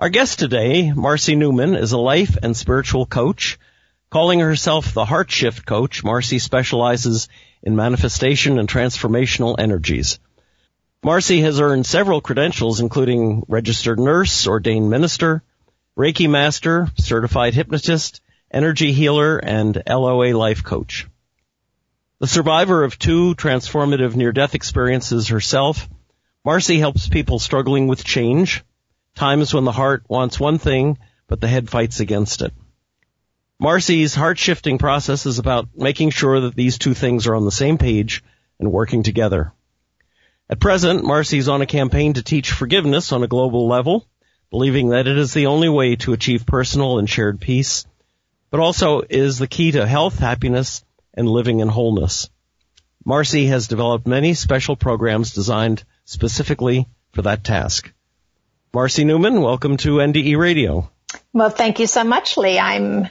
Our guest today, Marcy Newman, is a life and spiritual coach. Calling herself the Heart Shift Coach, Marcy specializes in manifestation and transformational energies. Marcy has earned several credentials, including registered nurse, ordained minister, Reiki master, certified hypnotist, energy healer, and LOA life coach. The survivor of two transformative near-death experiences herself, Marcy helps people struggling with change, times when the heart wants one thing, but the head fights against it. Marcy's heart shifting process is about making sure that these two things are on the same page and working together. At present, Marcy's on a campaign to teach forgiveness on a global level, believing that it is the only way to achieve personal and shared peace, but also is the key to health, happiness, and living in wholeness. Marcy has developed many special programs designed specifically for that task. Marcy Newman, welcome to NDE Radio. Well, thank you so much, Lee. I'm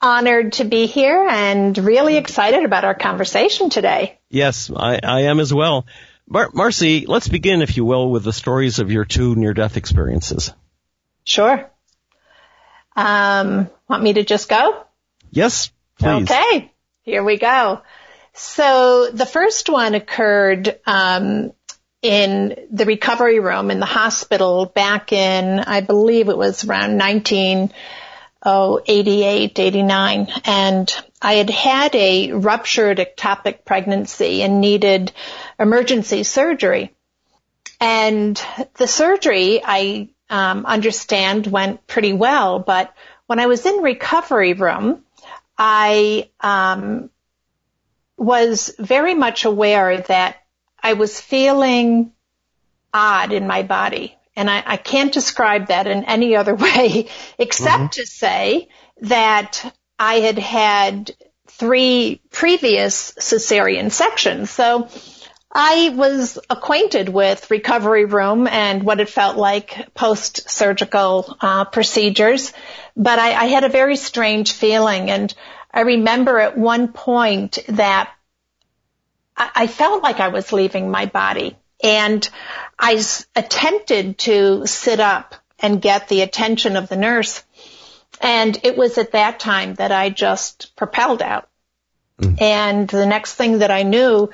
honored to be here and really excited about our conversation today. Yes, I, I am as well. Mar- Marcy, let's begin, if you will, with the stories of your two near-death experiences. Sure. Um, want me to just go? Yes, please. Okay, here we go. So the first one occurred um, in the recovery room in the hospital back in, I believe it was around 1988, 89. And I had had a ruptured ectopic pregnancy and needed emergency surgery. And the surgery, I um, understand, went pretty well. But when I was in recovery room, I um, was very much aware that I was feeling odd in my body. And I, I can't describe that in any other way except mm-hmm. to say that I had had three previous cesarean sections. So I was acquainted with recovery room and what it felt like post-surgical uh, procedures, but I, I had a very strange feeling. And I remember at one point that I felt like I was leaving my body and I attempted to sit up and get the attention of the nurse. And it was at that time that I just propelled out. Mm. And the next thing that I knew,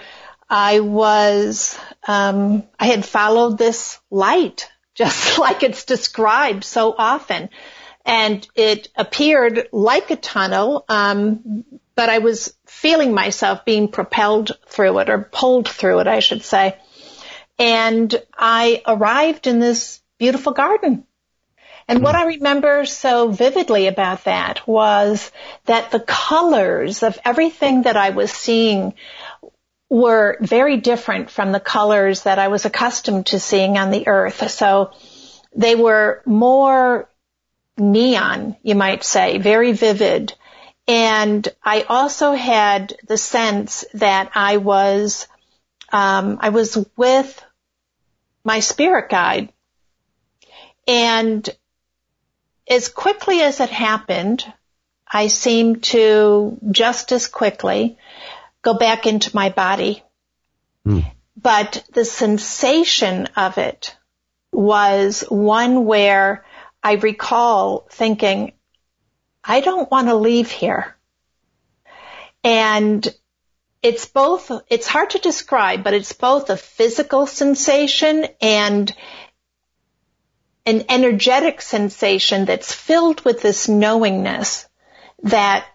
I was, um, I had followed this light, just like it's described so often. And it appeared like a tunnel, um, but I was feeling myself being propelled through it or pulled through it, I should say. And I arrived in this beautiful garden. And what I remember so vividly about that was that the colors of everything that I was seeing were very different from the colors that I was accustomed to seeing on the earth. So they were more neon, you might say, very vivid. And I also had the sense that I was, um, I was with my spirit guide. And as quickly as it happened, I seemed to just as quickly go back into my body. Mm. But the sensation of it was one where I recall thinking, I don't want to leave here. And it's both, it's hard to describe, but it's both a physical sensation and an energetic sensation that's filled with this knowingness that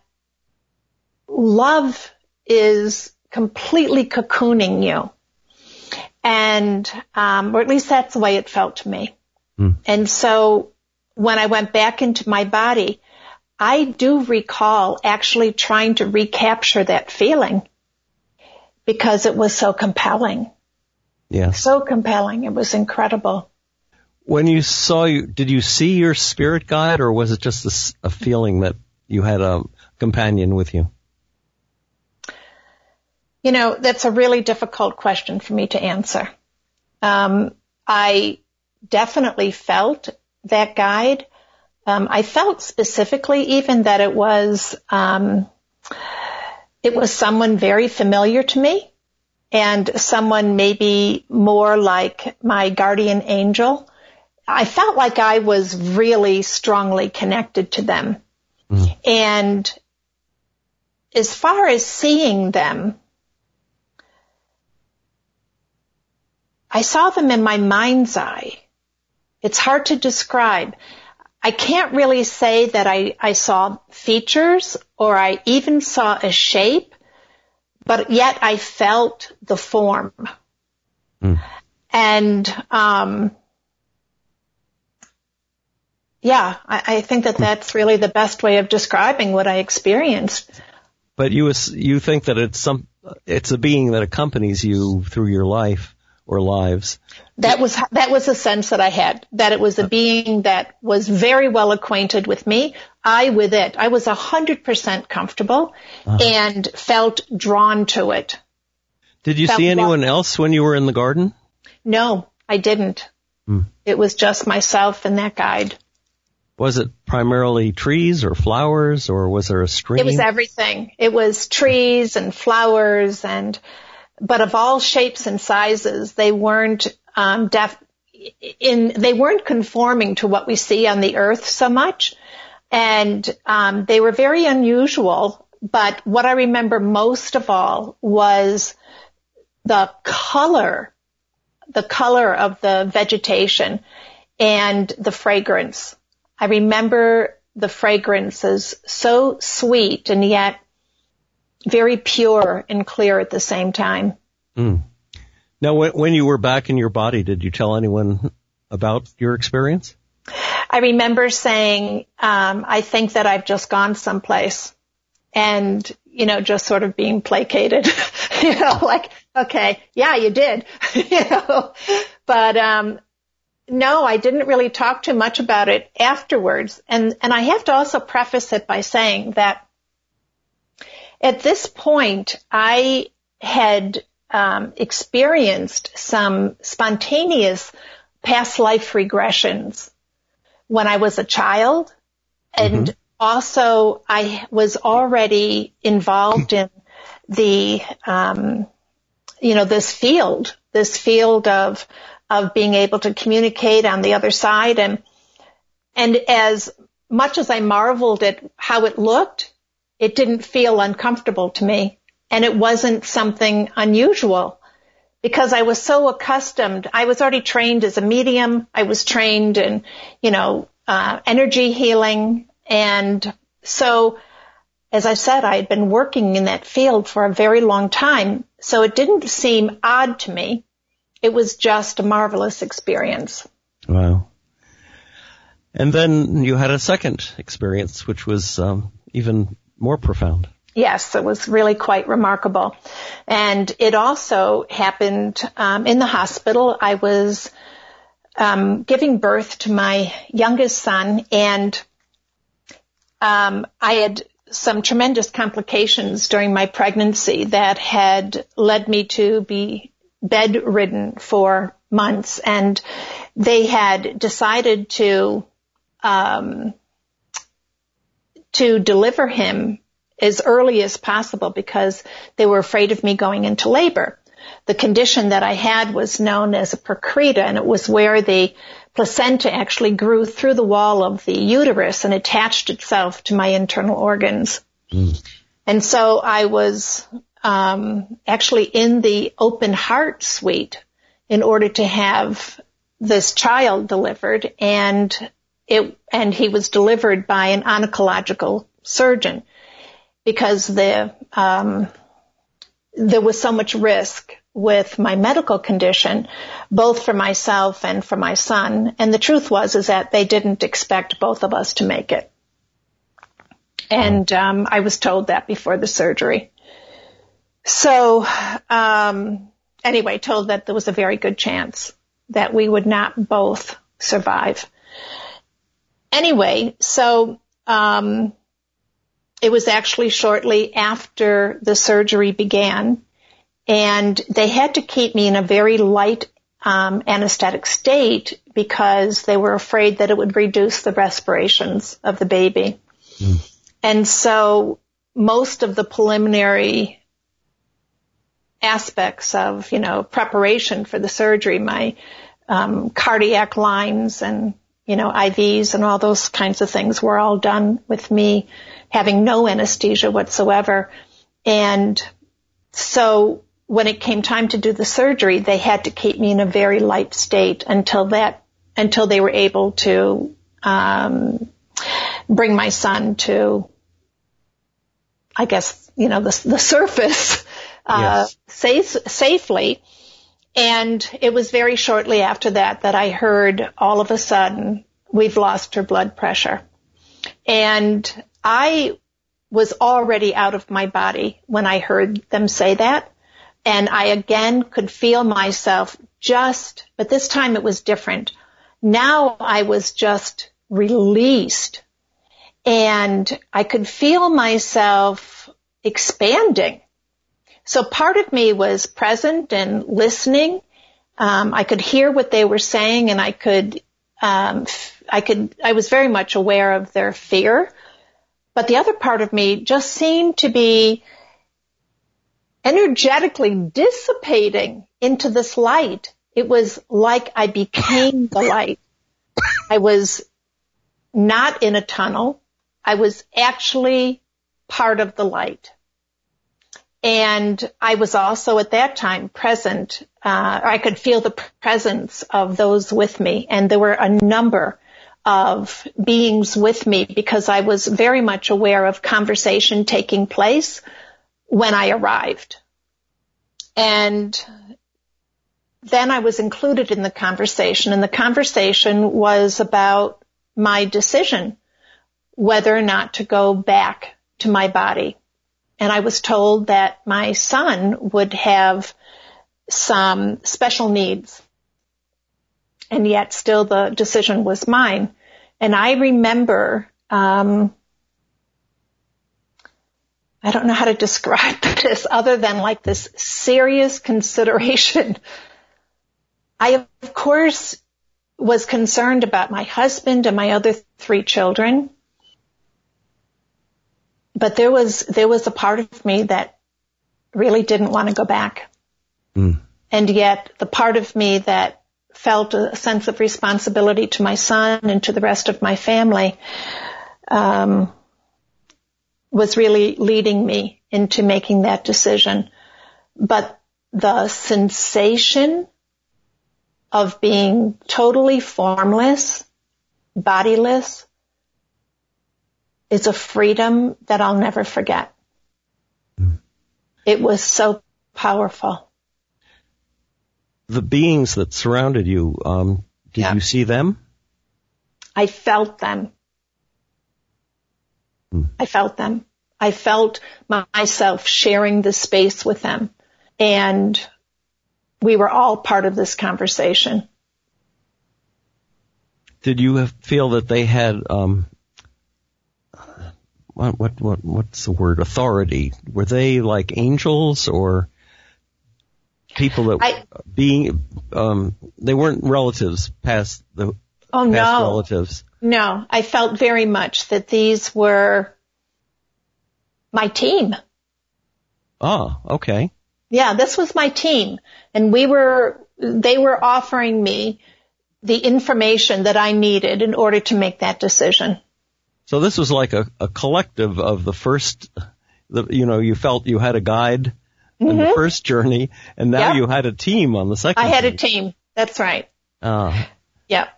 love is completely cocooning you. And, um, or at least that's the way it felt to me. Mm. And so when I went back into my body, I do recall actually trying to recapture that feeling because it was so compelling. Yeah. So compelling. It was incredible. When you saw you, did you see your spirit guide or was it just a, a feeling that you had a companion with you? You know, that's a really difficult question for me to answer. Um, I definitely felt that guide. Um, I felt specifically even that it was um, it was someone very familiar to me and someone maybe more like my guardian angel. I felt like I was really strongly connected to them. Mm. And as far as seeing them, I saw them in my mind's eye. It's hard to describe. I can't really say that I, I saw features or I even saw a shape, but yet I felt the form. Mm. And, um, yeah, I, I, think that that's really the best way of describing what I experienced. But you, you think that it's some, it's a being that accompanies you through your life or lives. That was that was a sense that I had that it was a being that was very well acquainted with me. I with it. I was a hundred percent comfortable uh-huh. and felt drawn to it. Did you felt see anyone else when you were in the garden? No, I didn't. Hmm. It was just myself and that guide. Was it primarily trees or flowers or was there a stream? It was everything. It was trees and flowers and but of all shapes and sizes, they weren't um, in they weren't conforming to what we see on the earth so much, and um, they were very unusual. But what I remember most of all was the color, the color of the vegetation and the fragrance. I remember the fragrance as so sweet and yet very pure and clear at the same time. Mm. Now, when, when you were back in your body, did you tell anyone about your experience? I remember saying, um, I think that I've just gone someplace and, you know, just sort of being placated, you know, like, okay, yeah, you did, you know, but, um, no, I didn't really talk too much about it afterwards. And, and I have to also preface it by saying that at this point, I had um, experienced some spontaneous past life regressions when I was a child, and mm-hmm. also I was already involved in the, um, you know, this field, this field of of being able to communicate on the other side, and and as much as I marveled at how it looked, it didn't feel uncomfortable to me and it wasn't something unusual because I was so accustomed. I was already trained as a medium. I was trained in, you know, uh, energy healing. And so, as I said, I had been working in that field for a very long time. So it didn't seem odd to me. It was just a marvelous experience. Wow. And then you had a second experience, which was um, even more profound. Yes, it was really quite remarkable. And it also happened um, in the hospital. I was um, giving birth to my youngest son, and um, I had some tremendous complications during my pregnancy that had led me to be bedridden for months. And they had decided to um, to deliver him as early as possible because they were afraid of me going into labor. The condition that I had was known as a percreta and it was where the placenta actually grew through the wall of the uterus and attached itself to my internal organs. Mm. And so I was um, actually in the open heart suite in order to have this child delivered and it, and he was delivered by an oncological surgeon because the, um, there was so much risk with my medical condition, both for myself and for my son. And the truth was is that they didn't expect both of us to make it. And um, I was told that before the surgery. So um, anyway, told that there was a very good chance that we would not both survive. Anyway, so um, it was actually shortly after the surgery began, and they had to keep me in a very light um, anesthetic state because they were afraid that it would reduce the respirations of the baby. Mm. And so most of the preliminary aspects of, you know, preparation for the surgery, my um, cardiac lines and, you know, IVs and all those kinds of things were all done with me having no anesthesia whatsoever. And so when it came time to do the surgery, they had to keep me in a very light state until that, until they were able to, um, bring my son to, I guess, you know, the, the surface, uh, yes. safe, safely. And it was very shortly after that that I heard all of a sudden, we've lost her blood pressure. And I was already out of my body when I heard them say that. And I again could feel myself just, but this time it was different. Now I was just released and I could feel myself expanding. So part of me was present and listening. Um, I could hear what they were saying and I could, um, I could, I was very much aware of their fear. But the other part of me just seemed to be energetically dissipating into this light. It was like I became the light. I was not in a tunnel. I was actually part of the light. And I was also at that time present. Uh, I could feel the presence of those with me, and there were a number of beings with me because I was very much aware of conversation taking place when I arrived. And then I was included in the conversation and the conversation was about my decision whether or not to go back to my body. And I was told that my son would have some special needs. And yet still the decision was mine. And I remember, um, I don't know how to describe this other than like this serious consideration. I, of course, was concerned about my husband and my other three children. But there was, there was a part of me that really didn't want to go back. Mm. And yet the part of me that felt a sense of responsibility to my son and to the rest of my family, um, was really leading me into making that decision. But the sensation of being totally formless, bodiless, is a freedom that I'll never forget. Mm. It was so powerful. The beings that surrounded you, um, did yeah. you see them? I felt them. Mm. I felt them. I felt myself sharing the space with them and we were all part of this conversation. Did you feel that they had, um, what, what, what, what's the word? Authority. Were they like angels or people that I, being, um, they weren't relatives past the, oh, past no. relatives? No, I felt very much that these were my team. Oh, okay. Yeah, this was my team and we were, they were offering me the information that I needed in order to make that decision. So this was like a, a collective of the first, the, you know, you felt you had a guide mm-hmm. in the mm-hmm. first journey and now yep. you had a team on the second. I had a team. That's right. Oh. Yep.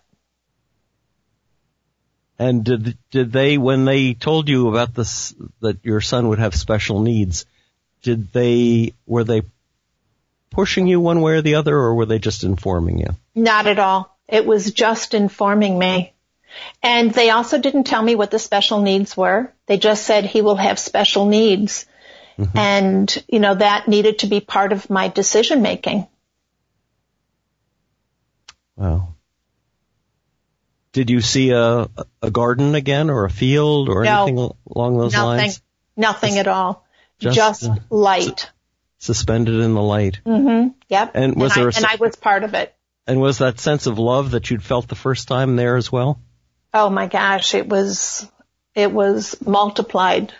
And did did they when they told you about this that your son would have special needs? Did they were they pushing you one way or the other, or were they just informing you? Not at all. It was just informing me. And they also didn't tell me what the special needs were. They just said he will have special needs. Mm-hmm. And, you know, that needed to be part of my decision making. Wow. Did you see a a garden again, or a field, or No. anything along those Nothing, lines? nothing at all. Just, Just, uh, light. Suspended in the light. hmm Yep. And was I, there a and I was part of it. And was that sense of love that you'd felt the first time there as well? Oh my gosh, it was, it was multiplied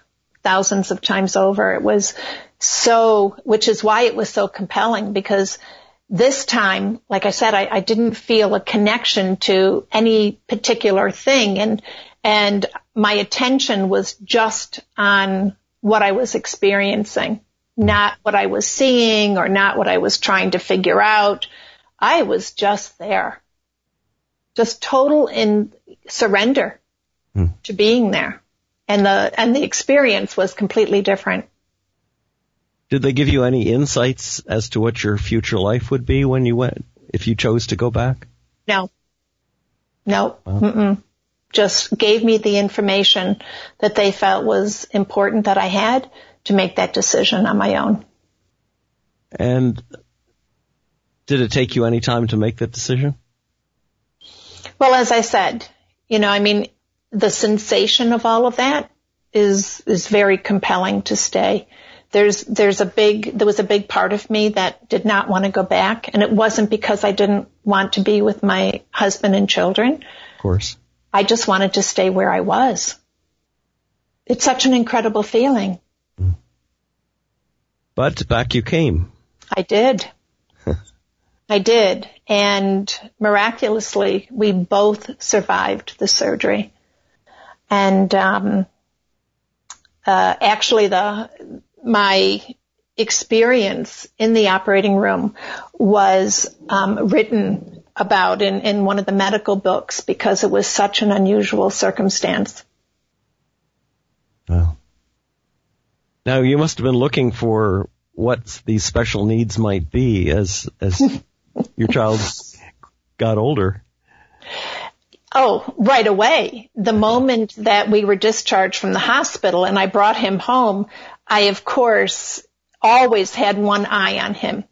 thousands of times over. It was so, which is why it was so compelling because this time, like I said, I, I didn't feel a connection to any particular thing and, and my attention was just on what I was experiencing, not what I was seeing or not what I was trying to figure out. I was just there. Just total in surrender hmm. to being there. And the, and the experience was completely different. Did they give you any insights as to what your future life would be when you went, if you chose to go back? No. No. Mm-mm. Just gave me the information that they felt was important that I had to make that decision on my own. And did it take you any time to make that decision? Well, as I said, you know, I mean, the sensation of all of that is, is very compelling to stay. There's, there's a big, there was a big part of me that did not want to go back. And it wasn't because I didn't want to be with my husband and children. Of course. I just wanted to stay where I was. It's such an incredible feeling. Mm. But back you came. I did. I did. And miraculously, we both survived the surgery. And, um, uh, actually the, my experience in the operating room was, um, written about in, in one of the medical books because it was such an unusual circumstance. Wow. Now you must have been looking for what these special needs might be as, as your child got older. Oh, right away. The moment that we were discharged from the hospital and I brought him home, I of course always had one eye on him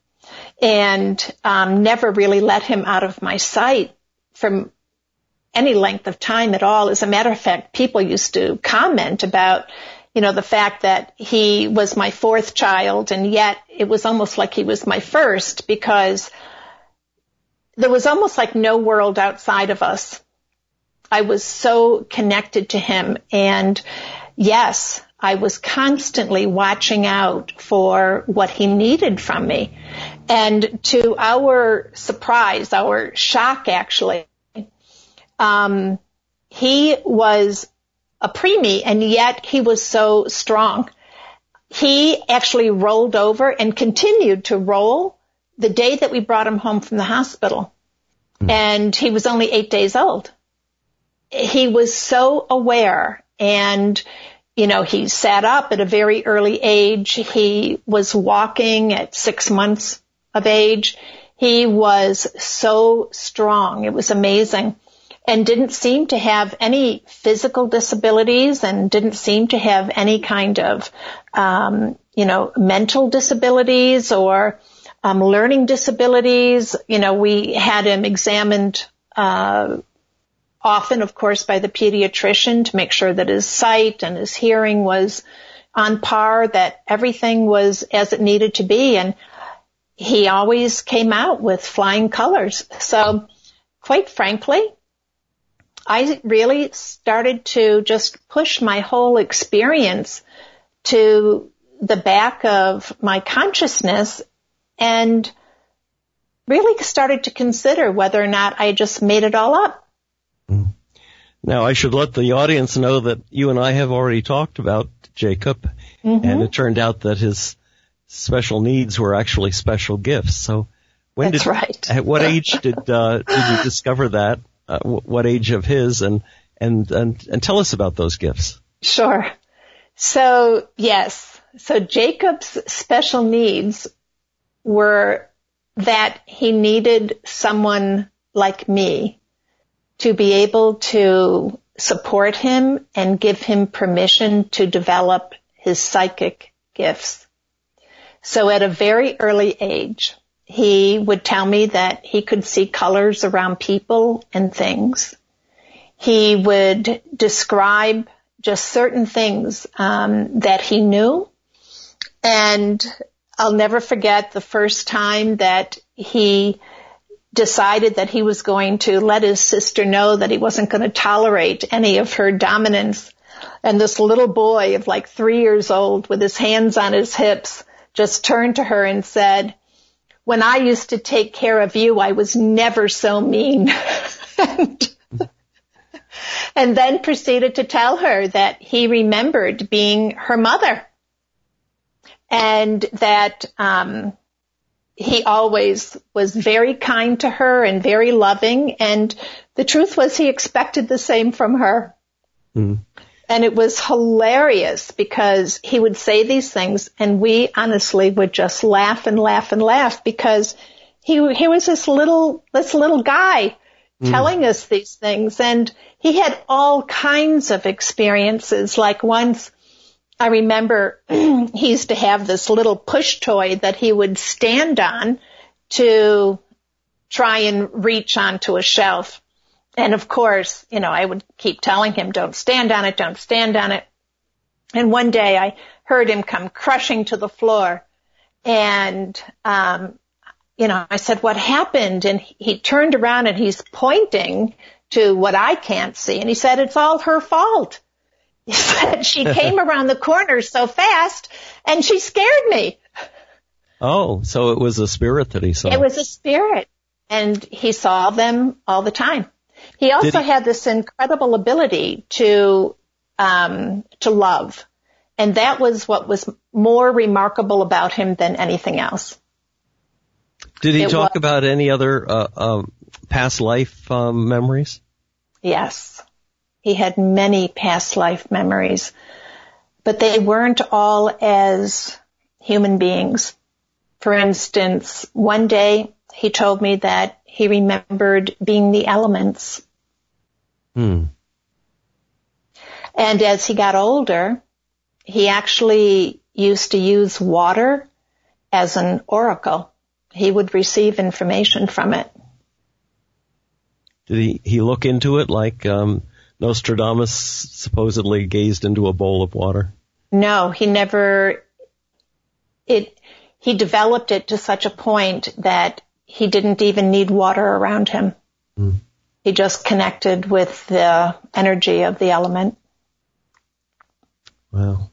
and um, never really let him out of my sight from any length of time at all. As a matter of fact, people used to comment about, you know, the fact that he was my fourth child and yet it was almost like he was my first because there was almost like no world outside of us. I was so connected to him and yes, I was constantly watching out for what he needed from me. And to our surprise, our shock actually, um, he was a preemie and yet he was so strong. He actually rolled over and continued to roll the day that we brought him home from the hospital. And he was only eight days old. He was so aware and you know, he sat up at a very early age. He was walking at six months of age. He was so strong. It was amazing and didn't seem to have any physical disabilities and didn't seem to have any kind of, um, you know, mental disabilities or um, learning disabilities. You know, we had him examined uh, often, of course, by the pediatrician to make sure that his sight and his hearing was on par, that everything was as it needed to be, and he always came out with flying colors. So, quite frankly, I really started to just push my whole experience to the back of my consciousness and really started to consider whether or not I just made it all up. Now I should let the audience know that you and I have already talked about Jacob and it turned out that his special needs were actually special gifts. So when That's did, right. at what age did, uh, did you discover that? Uh, wh- what age of his and, and, and, and tell us about those gifts. Sure. So yes, so Jacob's special needs were that he needed someone like me to be able to support him and give him permission to develop his psychic gifts. So at a very early age, he would tell me that he could see colors around people and things. he would describe just certain things um, that he knew. And I'll never forget the first time that he decided that he was going to let his sister know that he wasn't going to tolerate any of her dominance. And this little boy of like three years old with his hands on his hips just turned to her and said, when I used to take care of you, I was never so mean. and, and then proceeded to tell her that he remembered being her mother and that um, he always was very kind to her and very loving. And the truth was he expected the same from her. Mm. And it was hilarious because he would say these things and we honestly would just laugh and laugh and laugh because he, he was this little, this little guy mm. telling us these things and he had all kinds of experiences. Like once I remember he used to have this little push toy that he would stand on to try and reach onto a shelf. And of course, you know, I would keep telling him, don't stand on it, don't stand on it. And one day I heard him come crushing to the floor and, um, you know, I said, what happened? And he turned around and he's pointing to what I can't see. And he said, it's all her fault. She came around the corner so fast and she scared me. Oh, so it was a spirit that he saw. It was a spirit and he saw them all the time. He also he? had this incredible ability to, um, to love. And that was what was more remarkable about him than anything else. Did he it talk was, about any other, uh, um, past life, um, memories? Yes. He had many past life memories, but they weren't all as human beings. For instance, one day he told me that he remembered being the elements. Hmm. And as he got older, he actually used to use water as an oracle. He would receive information from it. Did he, he look into it like um, Nostradamus supposedly gazed into a bowl of water? No, he never, it, he developed it to such a point that he didn't even need water around him. Mm. He just connected with the energy of the element. Wow.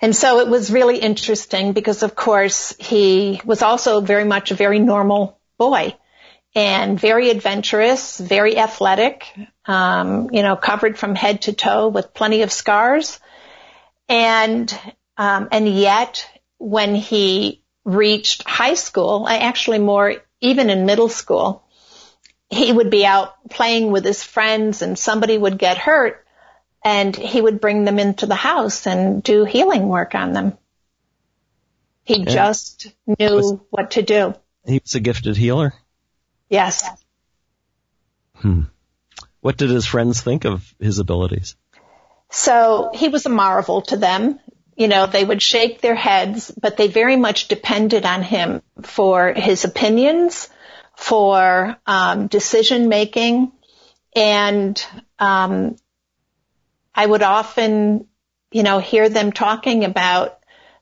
And so it was really interesting because of course he was also very much a very normal boy and very adventurous, very athletic, um, you know, covered from head to toe with plenty of scars. And, um, and yet when he reached high school, actually more even in middle school, he would be out playing with his friends and somebody would get hurt and he would bring them into the house and do healing work on them. He just knew was, what to do. He was a gifted healer? Yes. Hmm. What did his friends think of his abilities? So he was a marvel to them. You know, they would shake their heads, but they very much depended on him for his opinions, for um, decision making, and um, I would often, you know, hear them talking about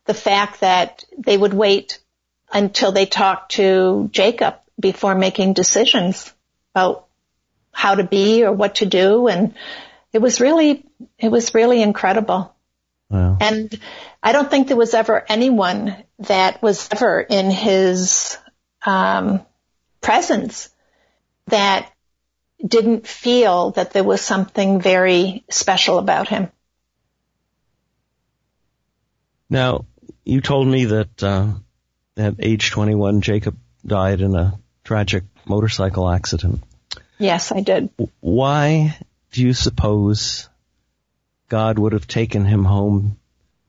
the fact that they would wait until they talked to Jacob before making decisions about how to be or what to do. And it was really, it was really incredible. Wow. And I don't think there was ever anyone that was ever in his um, presence that didn't feel that there was something very special about him. Now, you told me that uh, at age 21, Jacob died in a tragic motorcycle accident. Yes, I did. Why do you suppose God would have taken him home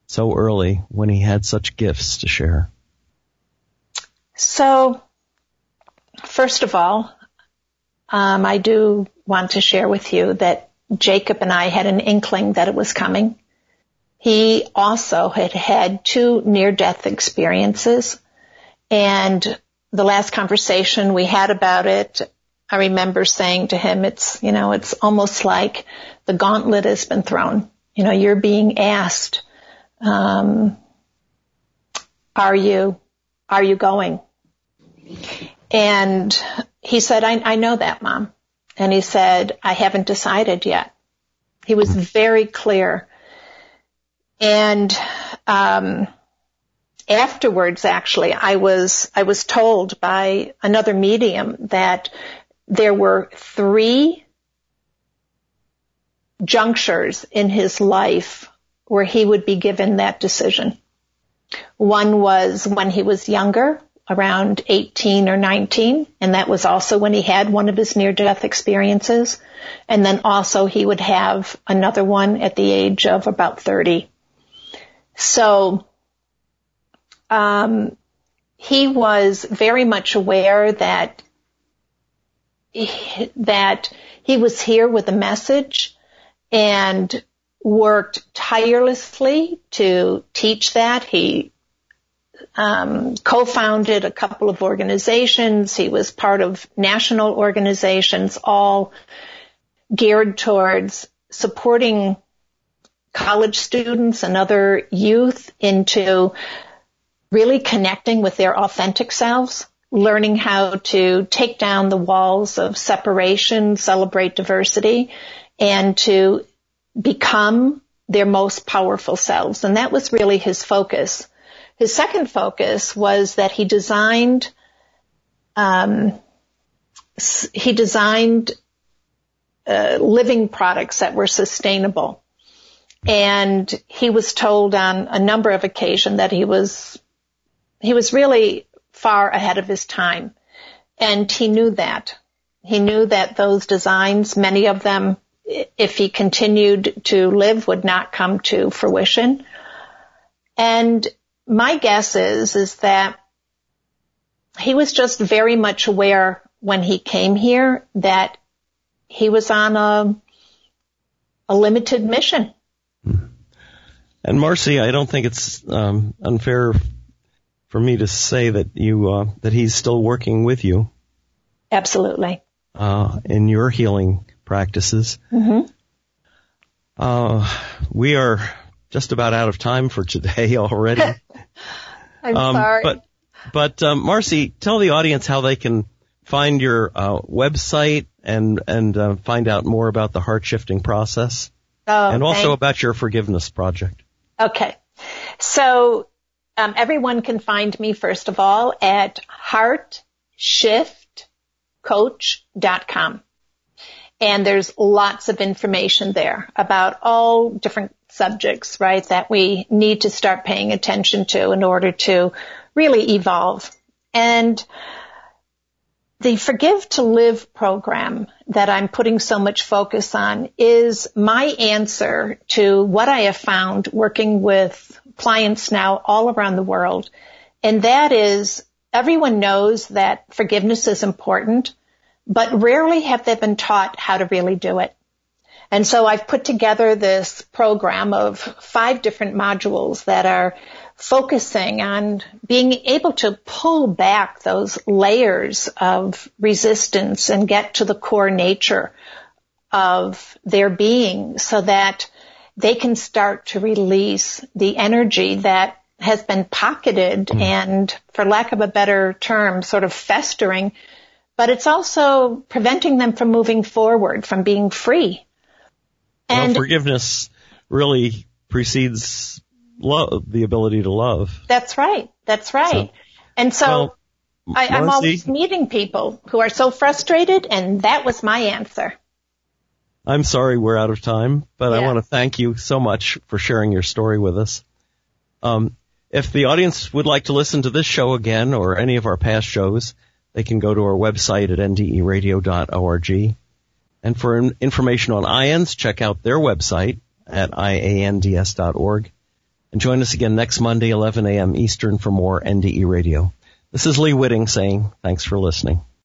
so early when he had such gifts to share? So, first of all, um, I do want to share with you that Jacob and I had an inkling that it was coming. He also had had two near-death experiences, and the last conversation we had about it, I remember saying to him, it's, you know, it's almost like the gauntlet has been thrown. You know, you're being asked, um, are you, are you going? And he said, I, I know that, mom. And he said, I haven't decided yet. He was very clear. And, um, afterwards, actually, I was, I was told by another medium that there were three junctures in his life where he would be given that decision. One was when he was younger, around 18 or 19, and that was also when he had one of his near-death experiences. And then also he would have another one at the age of about 30. So, um, he was very much aware that that he was here with a message and worked tirelessly to teach that. He um, co-founded a couple of organizations. He was part of national organizations, all geared towards supporting college students and other youth into really connecting with their authentic selves learning how to take down the walls of separation, celebrate diversity, and to become their most powerful selves. And that was really his focus. His second focus was that he designed, um, he designed uh, living products that were sustainable. And he was told on a number of occasions that he was, he was really far ahead of his time. And he knew that. He knew that those designs, many of them, if he continued to live, would not come to fruition. And my guess is, is that he was just very much aware when he came here that he was on a, a limited mission. And Marcy, I don't think it's um, unfair for me to say that you uh, that he's still working with you. Absolutely. Uh, in your healing practices. Mm-hmm. Uh, we are just about out of time for today already. I'm um, sorry. But, but um, Marcy, tell the audience how they can find your uh, website and and uh, find out more about the heart shifting process, oh, and also about your forgiveness project. Okay, so um, everyone can find me first of all at heartshiftcoach.com. And there's lots of information there about all different subjects, right, that we need to start paying attention to in order to really evolve. And the Forgive to Live program that I'm putting so much focus on is my answer to what I have found working with clients now all around the world. And that is everyone knows that forgiveness is important, but rarely have they been taught how to really do it. And so I've put together this program of five different modules that are focusing on being able to pull back those layers of resistance and get to the core nature of their being so that they can start to release the energy that has been pocketed mm. and for lack of a better term, sort of festering, but it's also preventing them from moving forward, from being free. And well, forgiveness really precedes love, the ability to love. That's right. That's right. So, and so well, I, I'm always meeting people who are so frustrated and that was my answer. I'm sorry we're out of time, but yeah. I want to thank you so much for sharing your story with us. Um, if the audience would like to listen to this show again or any of our past shows, they can go to our website at nderadio.org. And for information on IANDS, check out their website at iands.org. And join us again next Monday, 11 a.m. Eastern for more NDE Radio. This is Lee Witting saying thanks for listening.